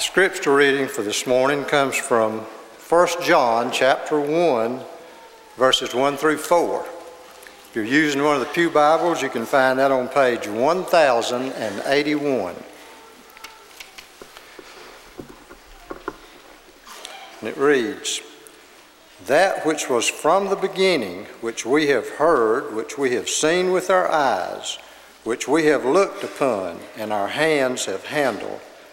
The scripture reading for this morning comes from 1 John chapter 1, verses 1 through 4. If you're using one of the Pew Bibles, you can find that on page 1081. And it reads, That which was from the beginning, which we have heard, which we have seen with our eyes, which we have looked upon, and our hands have handled,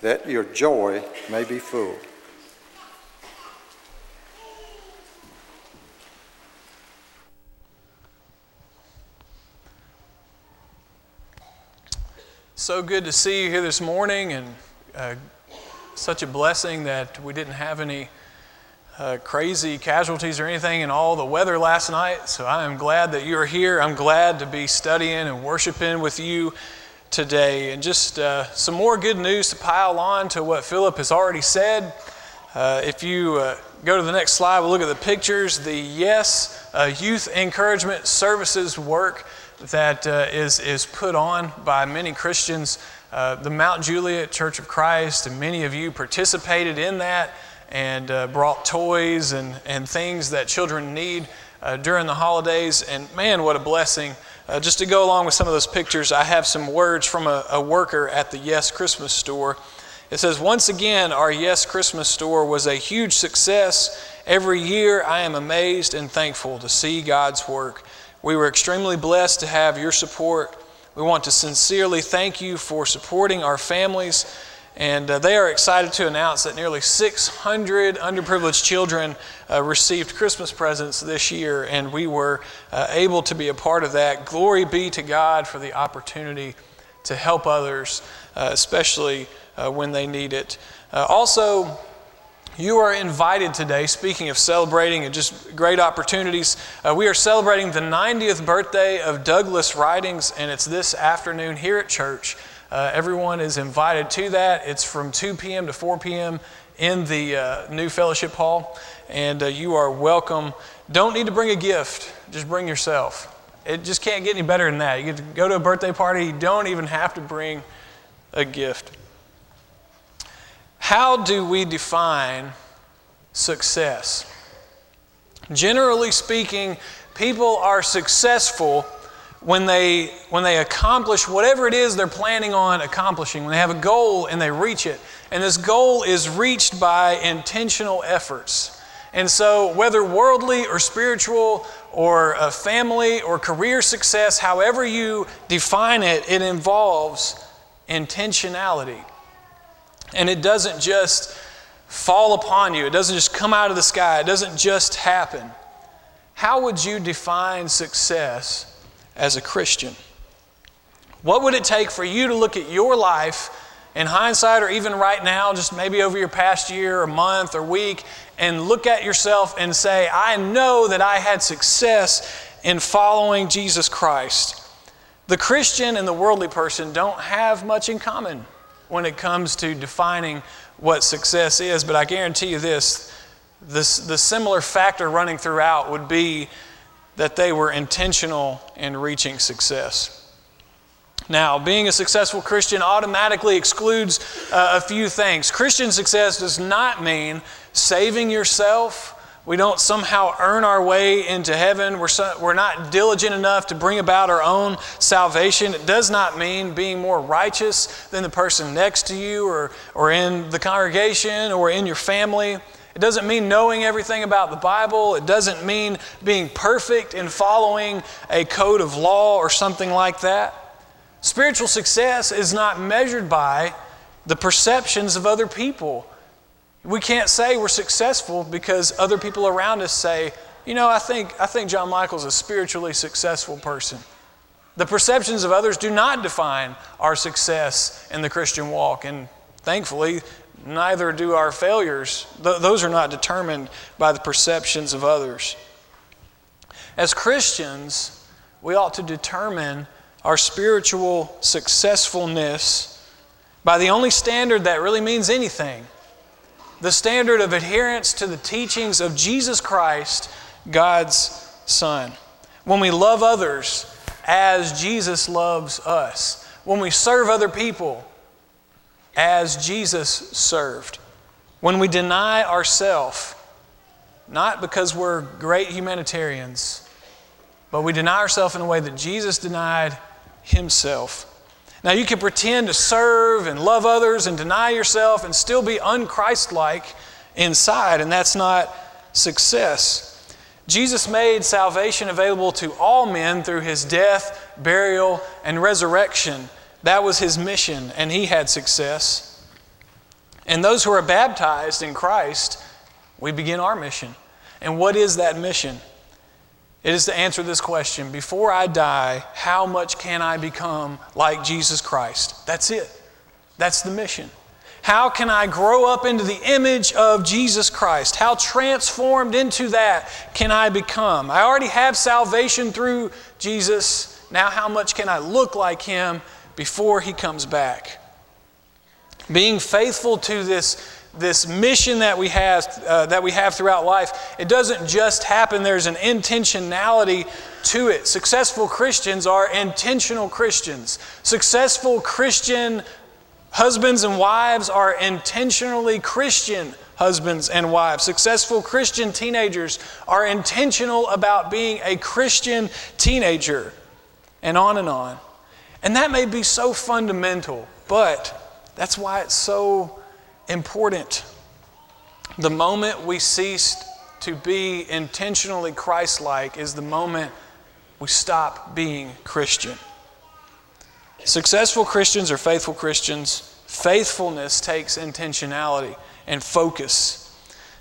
that your joy may be full. So good to see you here this morning, and uh, such a blessing that we didn't have any uh, crazy casualties or anything in all the weather last night. So I am glad that you're here. I'm glad to be studying and worshiping with you today. And just uh, some more good news to pile on to what Philip has already said. Uh, if you uh, go to the next slide, we'll look at the pictures. The Yes uh, Youth Encouragement Services work that uh, is is put on by many Christians uh, the Mount Juliet Church of Christ, and many of you participated in that and brought toys and, and things that children need during the holidays. And man, what a blessing. Uh, just to go along with some of those pictures, I have some words from a, a worker at the Yes Christmas store. It says, Once again, our Yes Christmas store was a huge success. Every year, I am amazed and thankful to see God's work. We were extremely blessed to have your support we want to sincerely thank you for supporting our families. And uh, they are excited to announce that nearly 600 underprivileged children uh, received Christmas presents this year, and we were uh, able to be a part of that. Glory be to God for the opportunity to help others, uh, especially uh, when they need it. Uh, also, you are invited today, speaking of celebrating and just great opportunities. Uh, we are celebrating the 90th birthday of Douglas Ridings, and it's this afternoon here at church. Uh, everyone is invited to that. It's from 2 p.m. to 4 p.m. in the uh, new fellowship hall, and uh, you are welcome. Don't need to bring a gift, just bring yourself. It just can't get any better than that. You get to go to a birthday party, you don't even have to bring a gift. How do we define success? Generally speaking, people are successful when they, when they accomplish whatever it is they're planning on accomplishing, when they have a goal and they reach it. And this goal is reached by intentional efforts. And so, whether worldly or spiritual or a family or career success, however you define it, it involves intentionality. And it doesn't just fall upon you, it doesn't just come out of the sky, it doesn't just happen. How would you define success as a Christian? What would it take for you to look at your life in hindsight, or even right now, just maybe over your past year or month or week, and look at yourself and say, I know that I had success in following Jesus Christ? The Christian and the worldly person don't have much in common when it comes to defining what success is, but I guarantee you this, this the similar factor running throughout would be that they were intentional in reaching success. Now, being a successful Christian automatically excludes uh, a few things. Christian success does not mean saving yourself we don't somehow earn our way into heaven. We're, so, we're not diligent enough to bring about our own salvation. It does not mean being more righteous than the person next to you or, or in the congregation or in your family. It doesn't mean knowing everything about the Bible. It doesn't mean being perfect in following a code of law or something like that. Spiritual success is not measured by the perceptions of other people we can't say we're successful because other people around us say, you know, I think, I think John Michael's a spiritually successful person. The perceptions of others do not define our success in the Christian walk. And thankfully, neither do our failures. Th- those are not determined by the perceptions of others. As Christians, we ought to determine our spiritual successfulness by the only standard that really means anything the standard of adherence to the teachings of Jesus Christ, God's Son. When we love others as Jesus loves us, when we serve other people as Jesus served, when we deny ourselves, not because we're great humanitarians, but we deny ourselves in a way that Jesus denied himself. Now, you can pretend to serve and love others and deny yourself and still be unchristlike inside, and that's not success. Jesus made salvation available to all men through his death, burial, and resurrection. That was his mission, and he had success. And those who are baptized in Christ, we begin our mission. And what is that mission? It is to answer this question Before I die, how much can I become like Jesus Christ? That's it. That's the mission. How can I grow up into the image of Jesus Christ? How transformed into that can I become? I already have salvation through Jesus. Now, how much can I look like Him before He comes back? Being faithful to this this mission that we have uh, that we have throughout life it doesn't just happen. There's an intentionality to it. Successful christians are intentional christians. Successful christian husbands and wives are intentionally christian husbands and wives. Successful christian teenagers are intentional about being a christian teenager and on and on and that may be so fundamental but that's why it's so important. The moment we cease to be intentionally Christ like is the moment we stop being Christian. Successful Christians are faithful Christians. Faithfulness takes intentionality and focus.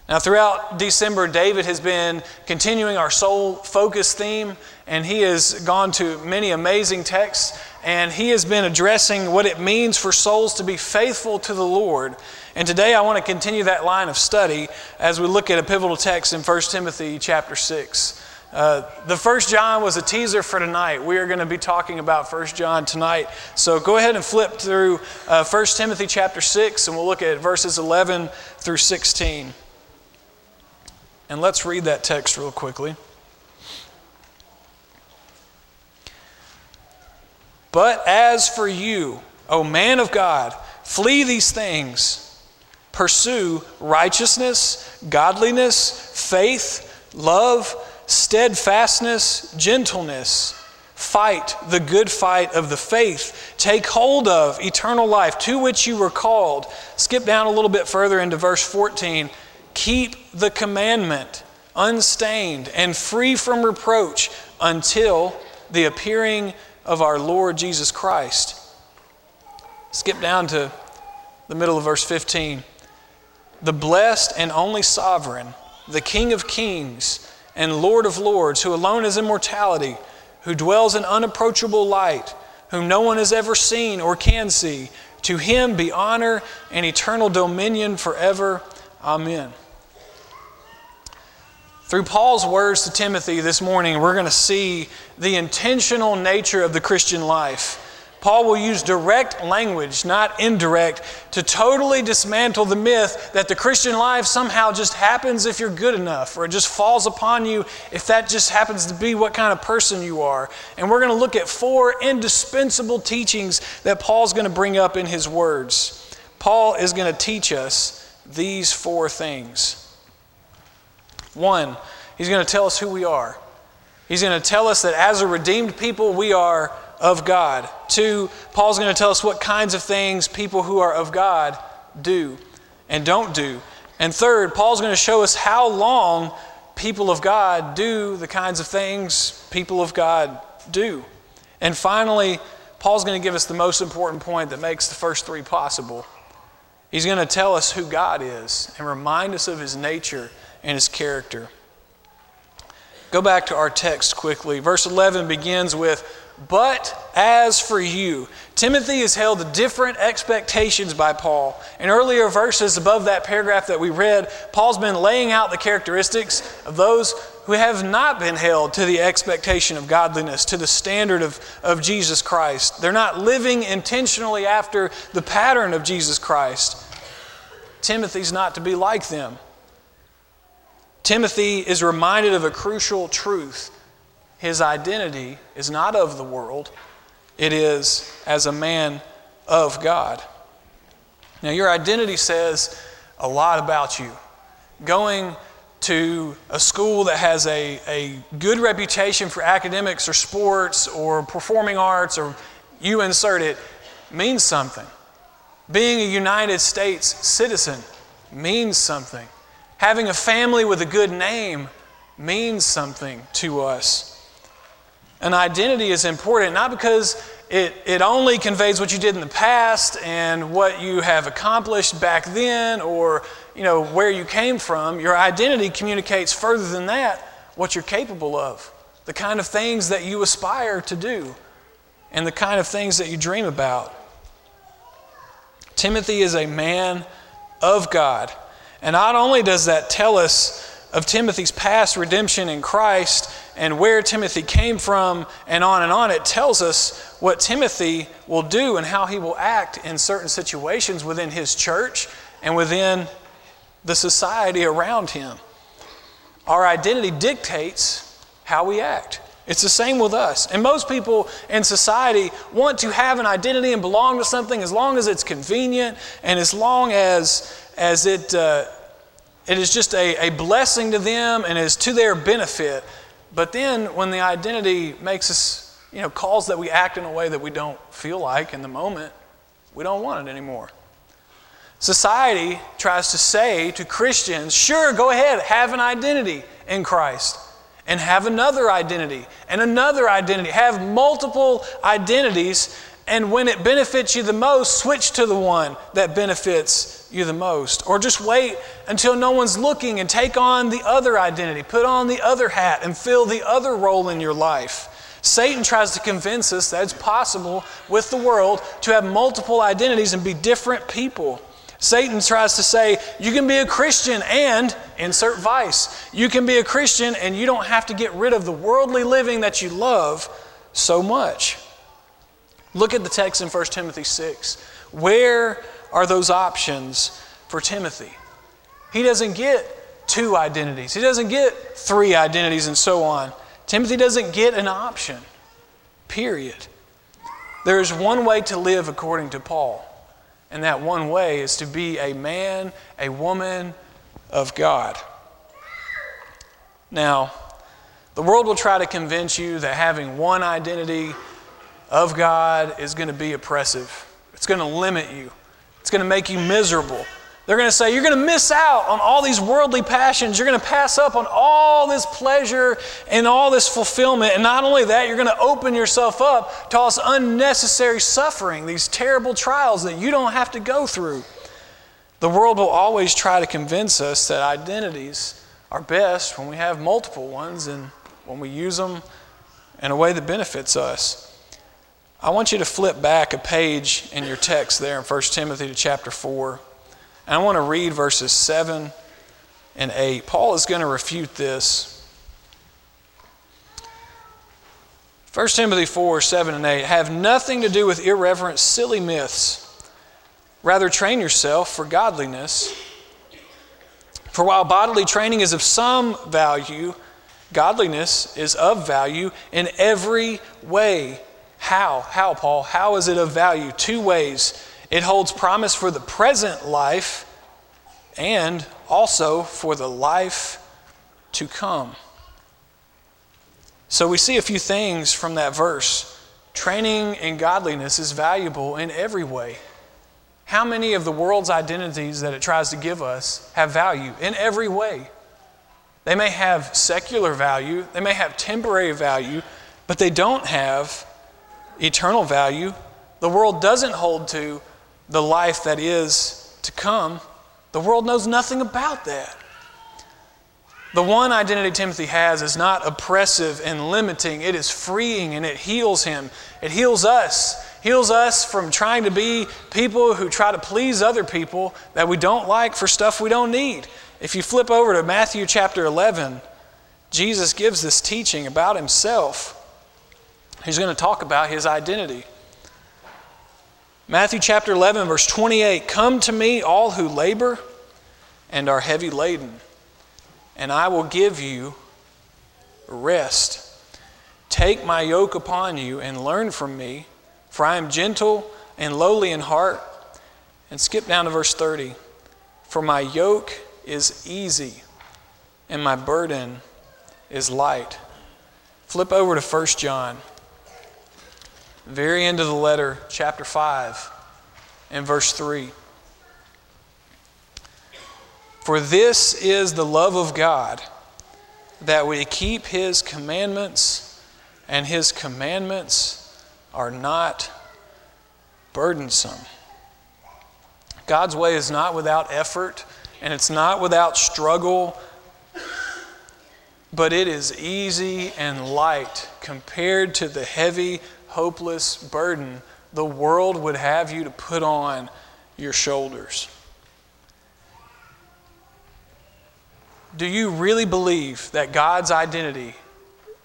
Now, throughout December, David has been continuing our soul focus theme, and he has gone to many amazing texts, and he has been addressing what it means for souls to be faithful to the Lord and today I want to continue that line of study as we look at a pivotal text in 1 Timothy chapter 6. Uh, the first John was a teaser for tonight. We are going to be talking about First John tonight. So go ahead and flip through uh, 1 Timothy chapter 6, and we'll look at verses 11 through 16. And let's read that text real quickly. But as for you, O man of God, flee these things pursue righteousness, godliness, faith, love, steadfastness, gentleness. Fight the good fight of the faith. Take hold of eternal life to which you were called. Skip down a little bit further into verse 14. Keep the commandment unstained and free from reproach until the appearing of our Lord Jesus Christ. Skip down to the middle of verse 15 the blessed and only sovereign, the King of kings and Lord of lords, who alone is immortality, who dwells in unapproachable light, whom no one has ever seen or can see. To him be honor and eternal dominion forever. Amen. Through Paul's words to Timothy this morning, we're going to see the intentional nature of the Christian life. Paul will use direct language, not indirect, to totally dismantle the myth that the Christian life somehow just happens if you're good enough, or it just falls upon you if that just happens to be what kind of person you are. And we're going to look at four indispensable teachings that Paul's going to bring up in his words. Paul is going to teach us these four things. One, he's going to tell us who we are. He's going to tell us that as a redeemed people, we are of God. Two, Paul's going to tell us what kinds of things people who are of God do and don't do. And third, Paul's going to show us how long people of God do the kinds of things people of God do. And finally, Paul's going to give us the most important point that makes the first three possible. He's going to tell us who God is and remind us of his nature and his character. Go back to our text quickly. Verse 11 begins with But as for you, Timothy is held to different expectations by Paul. In earlier verses above that paragraph that we read, Paul's been laying out the characteristics of those who have not been held to the expectation of godliness, to the standard of, of Jesus Christ. They're not living intentionally after the pattern of Jesus Christ. Timothy's not to be like them. Timothy is reminded of a crucial truth his identity is not of the world, it is as a man of God. Now, your identity says a lot about you. Going to a school that has a, a good reputation for academics or sports or performing arts or you insert it means something. Being a United States citizen means something. Having a family with a good name means something to us. An identity is important, not because it, it only conveys what you did in the past and what you have accomplished back then or you know where you came from. Your identity communicates further than that what you're capable of, the kind of things that you aspire to do, and the kind of things that you dream about. Timothy is a man of God. And not only does that tell us of Timothy's past redemption in Christ and where Timothy came from and on and on, it tells us what Timothy will do and how he will act in certain situations within his church and within the society around him. Our identity dictates how we act. It's the same with us. And most people in society want to have an identity and belong to something as long as it's convenient and as long as, as it, uh, it is just a, a blessing to them and is to their benefit. But then when the identity makes us, you know, calls that we act in a way that we don't feel like in the moment, we don't want it anymore. Society tries to say to Christians, sure, go ahead, have an identity in Christ and have another identity and another identity. Have multiple identities, and when it benefits you the most, switch to the one that benefits you the most. Or just wait until no one's looking and take on the other identity, put on the other hat, and fill the other role in your life. Satan tries to convince us that it's possible with the world to have multiple identities and be different people. Satan tries to say, you can be a Christian and insert vice. You can be a Christian and you don't have to get rid of the worldly living that you love so much. Look at the text in 1 Timothy 6. Where are those options for Timothy? He doesn't get two identities, he doesn't get three identities, and so on. Timothy doesn't get an option, period. There is one way to live according to Paul. And that one way is to be a man, a woman of God. Now, the world will try to convince you that having one identity of God is going to be oppressive. It's going to limit you. It's going to make you miserable. They're going to say, You're going to miss out on all these worldly passions. You're going to pass up on all this pleasure and all this fulfillment. And not only that, you're going to open yourself up to all this unnecessary suffering, these terrible trials that you don't have to go through. The world will always try to convince us that identities are best when we have multiple ones and when we use them in a way that benefits us. I want you to flip back a page in your text there in 1 Timothy to chapter 4. And I want to read verses 7 and 8. Paul is going to refute this. 1 Timothy 4 7 and 8 have nothing to do with irreverent, silly myths. Rather, train yourself for godliness. For while bodily training is of some value, godliness is of value in every way. How? How, Paul? How is it of value? Two ways. It holds promise for the present life and also for the life to come. So we see a few things from that verse. Training in godliness is valuable in every way. How many of the world's identities that it tries to give us have value in every way? They may have secular value, they may have temporary value, but they don't have eternal value. The world doesn't hold to the life that is to come, the world knows nothing about that. The one identity Timothy has is not oppressive and limiting, it is freeing and it heals him. It heals us. Heals us from trying to be people who try to please other people that we don't like for stuff we don't need. If you flip over to Matthew chapter 11, Jesus gives this teaching about himself. He's going to talk about his identity. Matthew chapter 11, verse 28 Come to me, all who labor and are heavy laden, and I will give you rest. Take my yoke upon you and learn from me, for I am gentle and lowly in heart. And skip down to verse 30. For my yoke is easy and my burden is light. Flip over to 1 John, very end of the letter, chapter 5, and verse 3. For this is the love of God, that we keep His commandments, and His commandments are not burdensome. God's way is not without effort, and it's not without struggle but it is easy and light compared to the heavy, hopeless burden the world would have you to put on your shoulders. Do you really believe that God's identity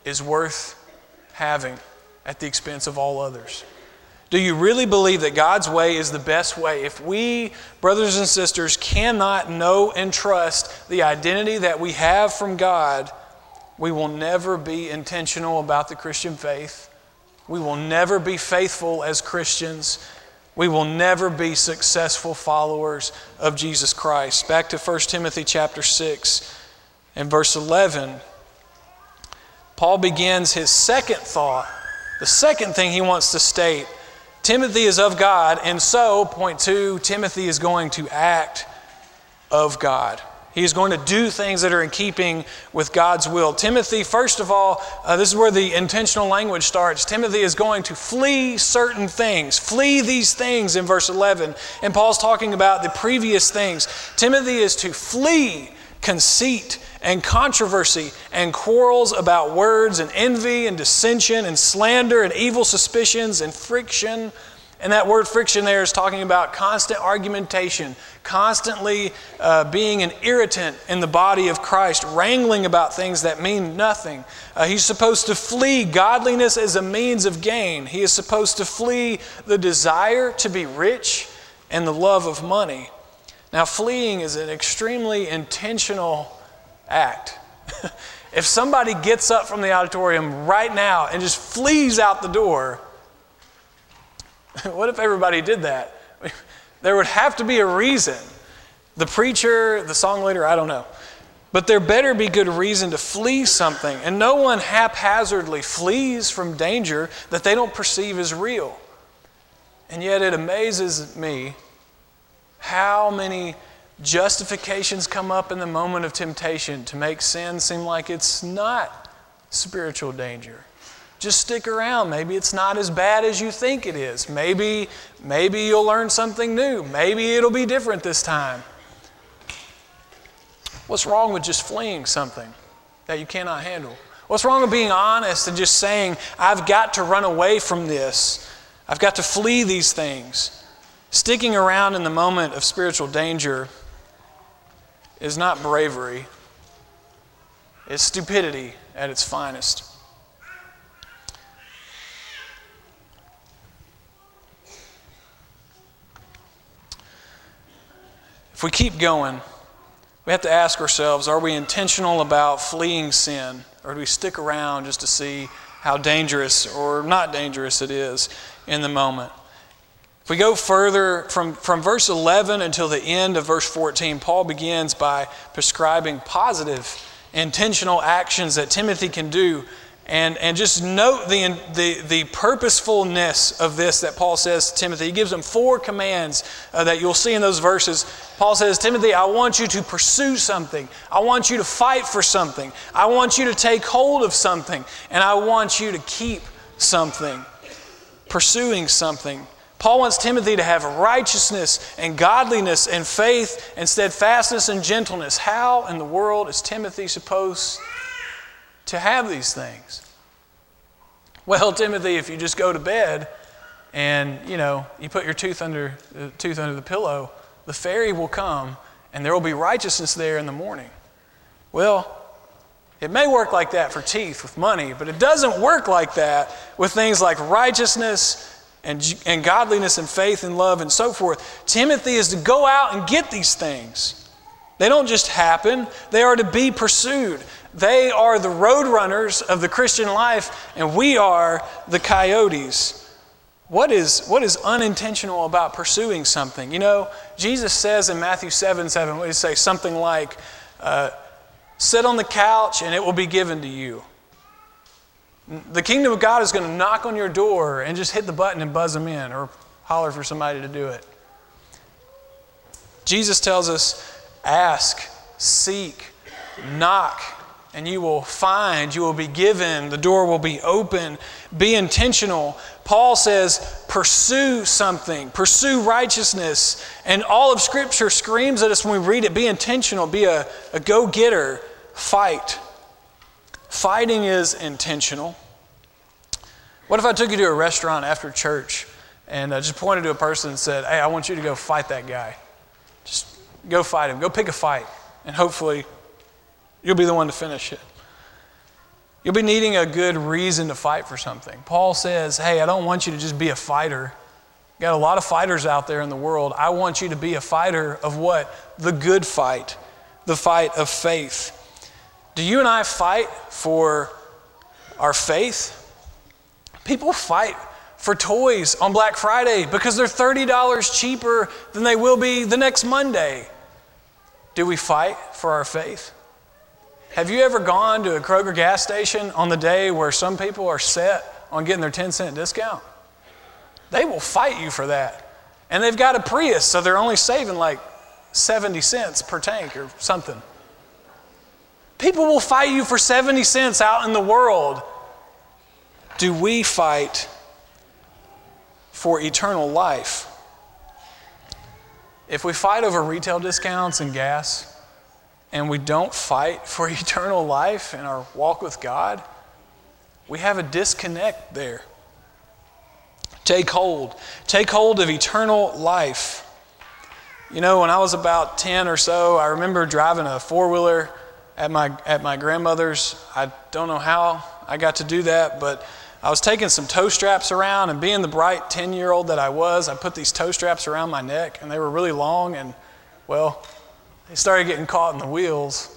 is worth having at the expense of all others? Do you really believe that God's way is the best way? If we, brothers and sisters, cannot know and trust the identity that we have from God, we will never be intentional about the Christian faith. We will never be faithful as Christians. We will never be successful followers of Jesus Christ. Back to 1 Timothy chapter 6 and verse 11. Paul begins his second thought, the second thing he wants to state. Timothy is of God, and so, point two, Timothy is going to act of God. He's going to do things that are in keeping with God's will. Timothy, first of all, uh, this is where the intentional language starts. Timothy is going to flee certain things, flee these things in verse 11. And Paul's talking about the previous things. Timothy is to flee conceit and controversy and quarrels about words and envy and dissension and slander and evil suspicions and friction and that word friction there is talking about constant argumentation, constantly uh, being an irritant in the body of Christ, wrangling about things that mean nothing. Uh, he's supposed to flee godliness as a means of gain. He is supposed to flee the desire to be rich and the love of money. Now, fleeing is an extremely intentional act. if somebody gets up from the auditorium right now and just flees out the door, what if everybody did that? There would have to be a reason. The preacher, the song leader, I don't know. But there better be good reason to flee something. And no one haphazardly flees from danger that they don't perceive as real. And yet it amazes me how many justifications come up in the moment of temptation to make sin seem like it's not spiritual danger just stick around. Maybe it's not as bad as you think it is. Maybe, maybe you'll learn something new. Maybe it'll be different this time. What's wrong with just fleeing something that you cannot handle? What's wrong with being honest and just saying, I've got to run away from this? I've got to flee these things. Sticking around in the moment of spiritual danger is not bravery, it's stupidity at its finest. If we keep going, we have to ask ourselves are we intentional about fleeing sin, or do we stick around just to see how dangerous or not dangerous it is in the moment? If we go further from, from verse 11 until the end of verse 14, Paul begins by prescribing positive, intentional actions that Timothy can do and, and just note the, the, the purposefulness of this that Paul says to Timothy. He gives him four commands uh, that you'll see in those verses. Paul says, Timothy, I want you to pursue something. I want you to fight for something. I want you to take hold of something. And I want you to keep something. Pursuing something. Paul wants Timothy to have righteousness and godliness and faith and steadfastness and gentleness. How in the world is Timothy supposed to have these things? Well, Timothy, if you just go to bed and, you know, you put your tooth under, the tooth under the pillow, the fairy will come and there will be righteousness there in the morning. Well, it may work like that for teeth with money, but it doesn't work like that with things like righteousness and, and godliness and faith and love and so forth. Timothy is to go out and get these things. They don't just happen, they are to be pursued. They are the road runners of the Christian life, and we are the coyotes. What is, what is unintentional about pursuing something? You know, Jesus says in Matthew 7 7, what he say? Something like, uh, sit on the couch and it will be given to you. The kingdom of God is going to knock on your door and just hit the button and buzz them in or holler for somebody to do it. Jesus tells us ask, seek, knock, and you will find, you will be given, the door will be open. Be intentional. Paul says, pursue something, pursue righteousness. And all of Scripture screams at us when we read it be intentional, be a, a go getter, fight. Fighting is intentional. What if I took you to a restaurant after church and I just pointed to a person and said, Hey, I want you to go fight that guy? Just go fight him, go pick a fight, and hopefully you'll be the one to finish it. You'll be needing a good reason to fight for something. Paul says, Hey, I don't want you to just be a fighter. Got a lot of fighters out there in the world. I want you to be a fighter of what? The good fight, the fight of faith. Do you and I fight for our faith? People fight for toys on Black Friday because they're $30 cheaper than they will be the next Monday. Do we fight for our faith? Have you ever gone to a Kroger gas station on the day where some people are set on getting their 10 cent discount? They will fight you for that. And they've got a Prius, so they're only saving like 70 cents per tank or something. People will fight you for 70 cents out in the world. Do we fight for eternal life? If we fight over retail discounts and gas, and we don't fight for eternal life in our walk with God, we have a disconnect there. Take hold. Take hold of eternal life. You know, when I was about 10 or so, I remember driving a four wheeler at my, at my grandmother's. I don't know how I got to do that, but I was taking some tow straps around, and being the bright 10 year old that I was, I put these tow straps around my neck, and they were really long, and well, they started getting caught in the wheels.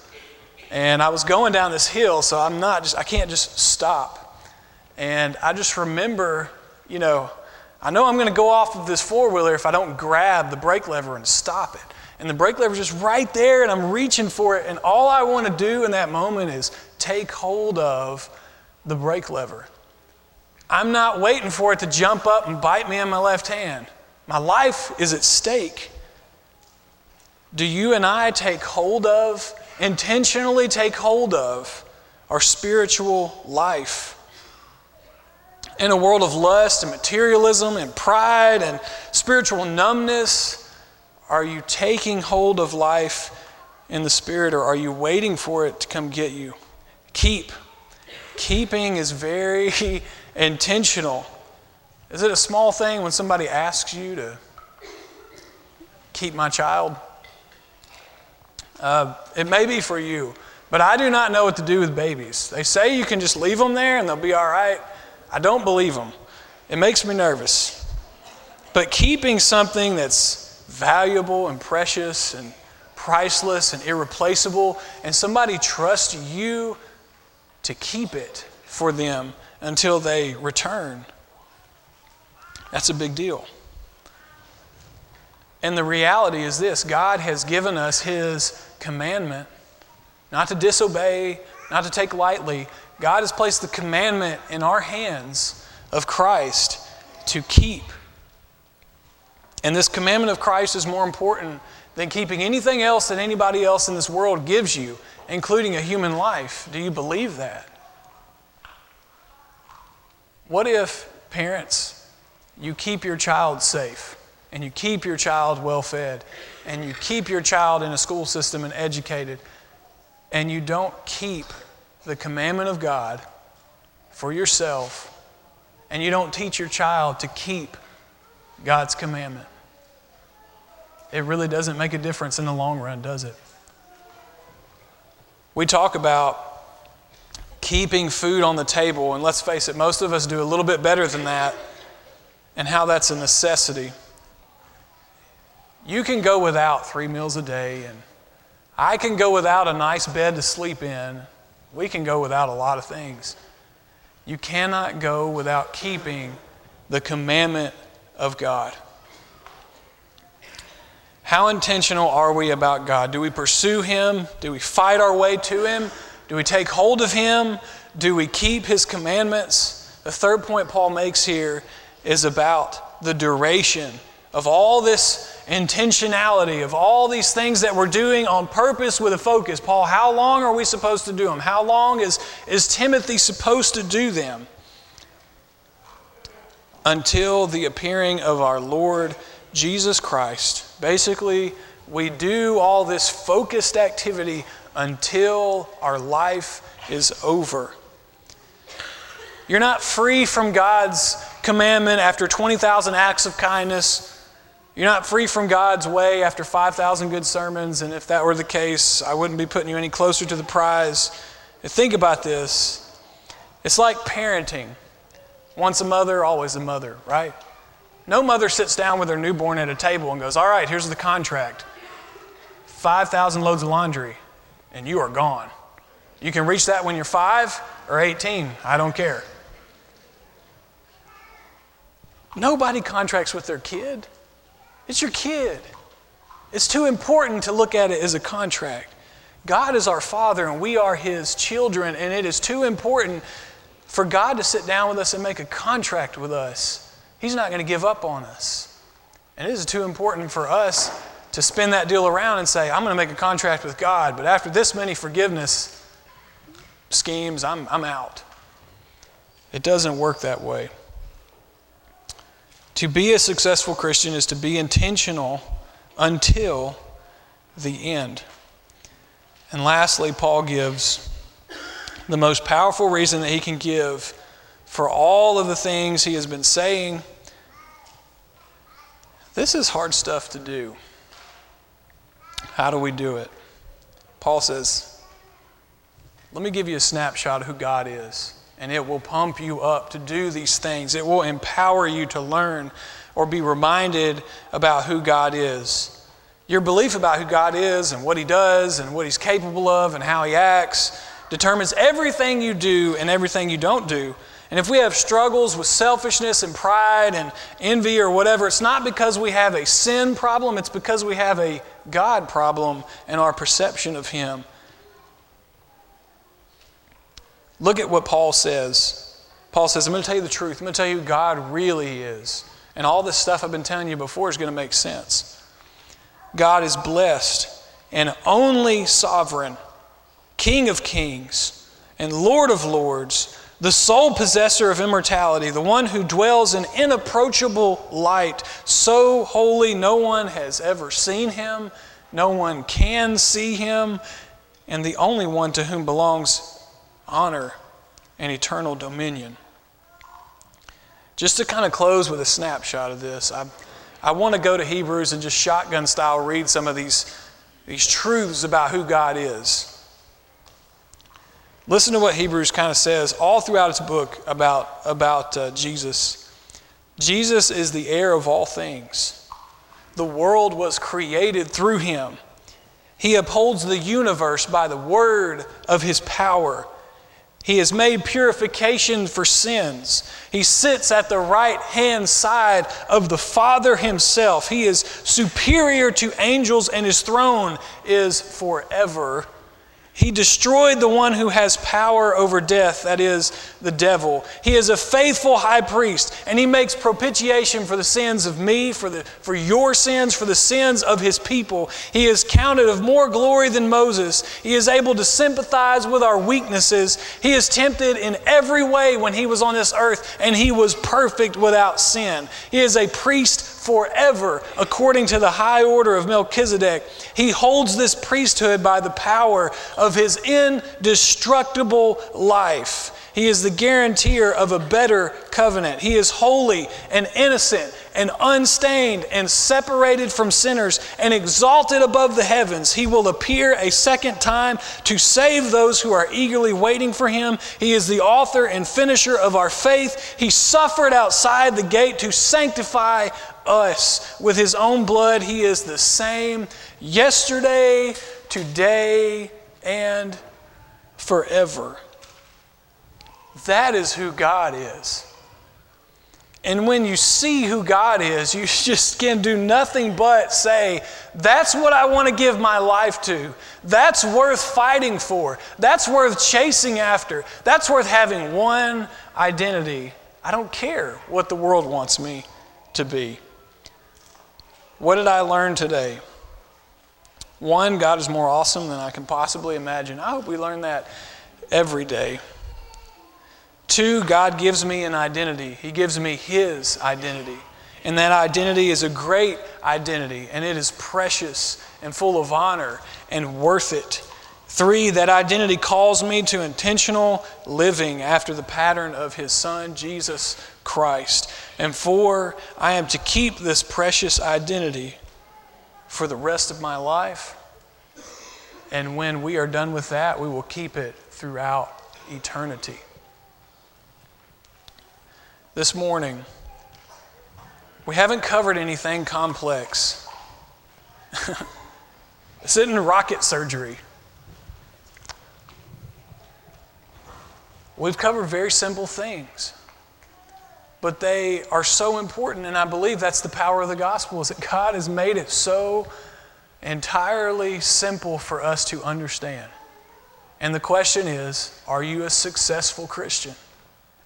And I was going down this hill, so I'm not just, I can't just stop. And I just remember, you know, I know I'm going to go off of this four wheeler if I don't grab the brake lever and stop it and the brake lever's just right there, and I'm reaching for it, and all I want to do in that moment is take hold of the brake lever. I'm not waiting for it to jump up and bite me in my left hand. My life is at stake. Do you and I take hold of, intentionally take hold of, our spiritual life? In a world of lust and materialism and pride and spiritual numbness, are you taking hold of life in the Spirit or are you waiting for it to come get you? Keep. Keeping is very intentional. Is it a small thing when somebody asks you to keep my child? Uh, it may be for you, but I do not know what to do with babies. They say you can just leave them there and they'll be all right. I don't believe them. It makes me nervous. But keeping something that's valuable and precious and priceless and irreplaceable, and somebody trusts you to keep it for them until they return. That's a big deal. And the reality is this God has given us His commandment not to disobey, not to take lightly. God has placed the commandment in our hands of Christ to keep and this commandment of Christ is more important than keeping anything else that anybody else in this world gives you, including a human life. Do you believe that? What if, parents, you keep your child safe and you keep your child well fed. And you keep your child in a school system and educated. And you don't keep the commandment of God for yourself. And you don't teach your child to keep God's commandment, it really doesn't make a difference in the long run, does it? We talk about keeping food on the table, and let's face it, most of us do a little bit better than that, and how that's a necessity. You can go without three meals a day, and I can go without a nice bed to sleep in. We can go without a lot of things. You cannot go without keeping the commandment of God. How intentional are we about God? Do we pursue Him? Do we fight our way to Him? Do we take hold of Him? Do we keep His commandments? The third point Paul makes here is about the duration of all this intentionality, of all these things that we're doing on purpose with a focus. Paul, how long are we supposed to do them? How long is, is Timothy supposed to do them? Until the appearing of our Lord Jesus Christ. Basically, we do all this focused activity until our life is over. You're not free from God's commandment after 20,000 acts of kindness. You're not free from God's way after 5,000 good sermons, and if that were the case, I wouldn't be putting you any closer to the prize. think about this it's like parenting. Once a mother, always a mother, right? No mother sits down with her newborn at a table and goes, All right, here's the contract 5,000 loads of laundry, and you are gone. You can reach that when you're five or 18, I don't care. Nobody contracts with their kid. It's your kid. It's too important to look at it as a contract. God is our Father and we are His children, and it is too important for God to sit down with us and make a contract with us. He's not going to give up on us. And it is too important for us to spin that deal around and say, I'm going to make a contract with God, but after this many forgiveness schemes, I'm, I'm out. It doesn't work that way. To be a successful Christian is to be intentional until the end. And lastly, Paul gives the most powerful reason that he can give for all of the things he has been saying. This is hard stuff to do. How do we do it? Paul says, Let me give you a snapshot of who God is and it will pump you up to do these things. It will empower you to learn or be reminded about who God is. Your belief about who God is and what He does and what He's capable of and how He acts determines everything you do and everything you don't do. And if we have struggles with selfishness and pride and envy or whatever, it's not because we have a sin problem, it's because we have a God problem and our perception of Him. Look at what Paul says. Paul says, I'm going to tell you the truth. I'm going to tell you who God really is. And all this stuff I've been telling you before is going to make sense. God is blessed and only sovereign, King of kings and Lord of lords, the sole possessor of immortality, the one who dwells in inapproachable light, so holy no one has ever seen him, no one can see him, and the only one to whom belongs honor, and eternal dominion. Just to kind of close with a snapshot of this, I, I want to go to Hebrews and just shotgun style read some of these, these truths about who God is. Listen to what Hebrews kind of says all throughout its book about, about uh, Jesus. Jesus is the heir of all things. The world was created through him. He upholds the universe by the word of his power. He has made purification for sins. He sits at the right hand side of the Father Himself. He is superior to angels, and His throne is forever. He destroyed the one who has power over death, that is, the devil. He is a faithful high priest, and he makes propitiation for the sins of me, for, the, for your sins, for the sins of his people. He is counted of more glory than Moses. He is able to sympathize with our weaknesses. He is tempted in every way when he was on this earth, and he was perfect without sin. He is a priest forever, according to the high order of Melchizedek. He holds this priesthood by the power of his indestructible life. He is the guarantor of a better covenant. He is holy and innocent and unstained and separated from sinners and exalted above the heavens. He will appear a second time to save those who are eagerly waiting for him. He is the author and finisher of our faith. He suffered outside the gate to sanctify us with his own blood. He is the same yesterday, today, and forever. That is who God is. And when you see who God is, you just can do nothing but say, That's what I want to give my life to. That's worth fighting for. That's worth chasing after. That's worth having one identity. I don't care what the world wants me to be. What did I learn today? One, God is more awesome than I can possibly imagine. I hope we learn that every day. Two, God gives me an identity. He gives me His identity. And that identity is a great identity, and it is precious and full of honor and worth it. Three, that identity calls me to intentional living after the pattern of His Son, Jesus Christ. And four, I am to keep this precious identity for the rest of my life. And when we are done with that, we will keep it throughout eternity. This morning, we haven't covered anything complex. this isn't rocket surgery. We've covered very simple things but they are so important. And I believe that's the power of the gospel is that God has made it so entirely simple for us to understand. And the question is are you a successful Christian?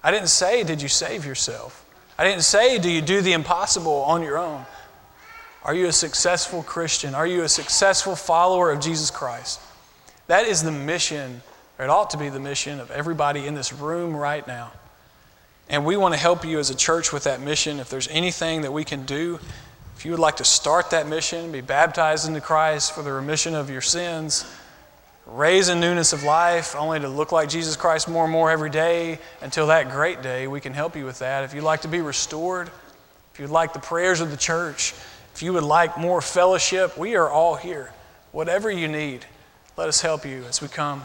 I didn't say, did you save yourself? I didn't say, do you do the impossible on your own? Are you a successful Christian? Are you a successful follower of Jesus Christ? That is the mission, or it ought to be the mission of everybody in this room right now. And we want to help you as a church with that mission. If there's anything that we can do, if you would like to start that mission, be baptized into Christ for the remission of your sins, raise in newness of life, only to look like Jesus Christ more and more every day until that great day, we can help you with that. If you'd like to be restored, if you'd like the prayers of the church, if you would like more fellowship, we are all here. Whatever you need, let us help you as we come.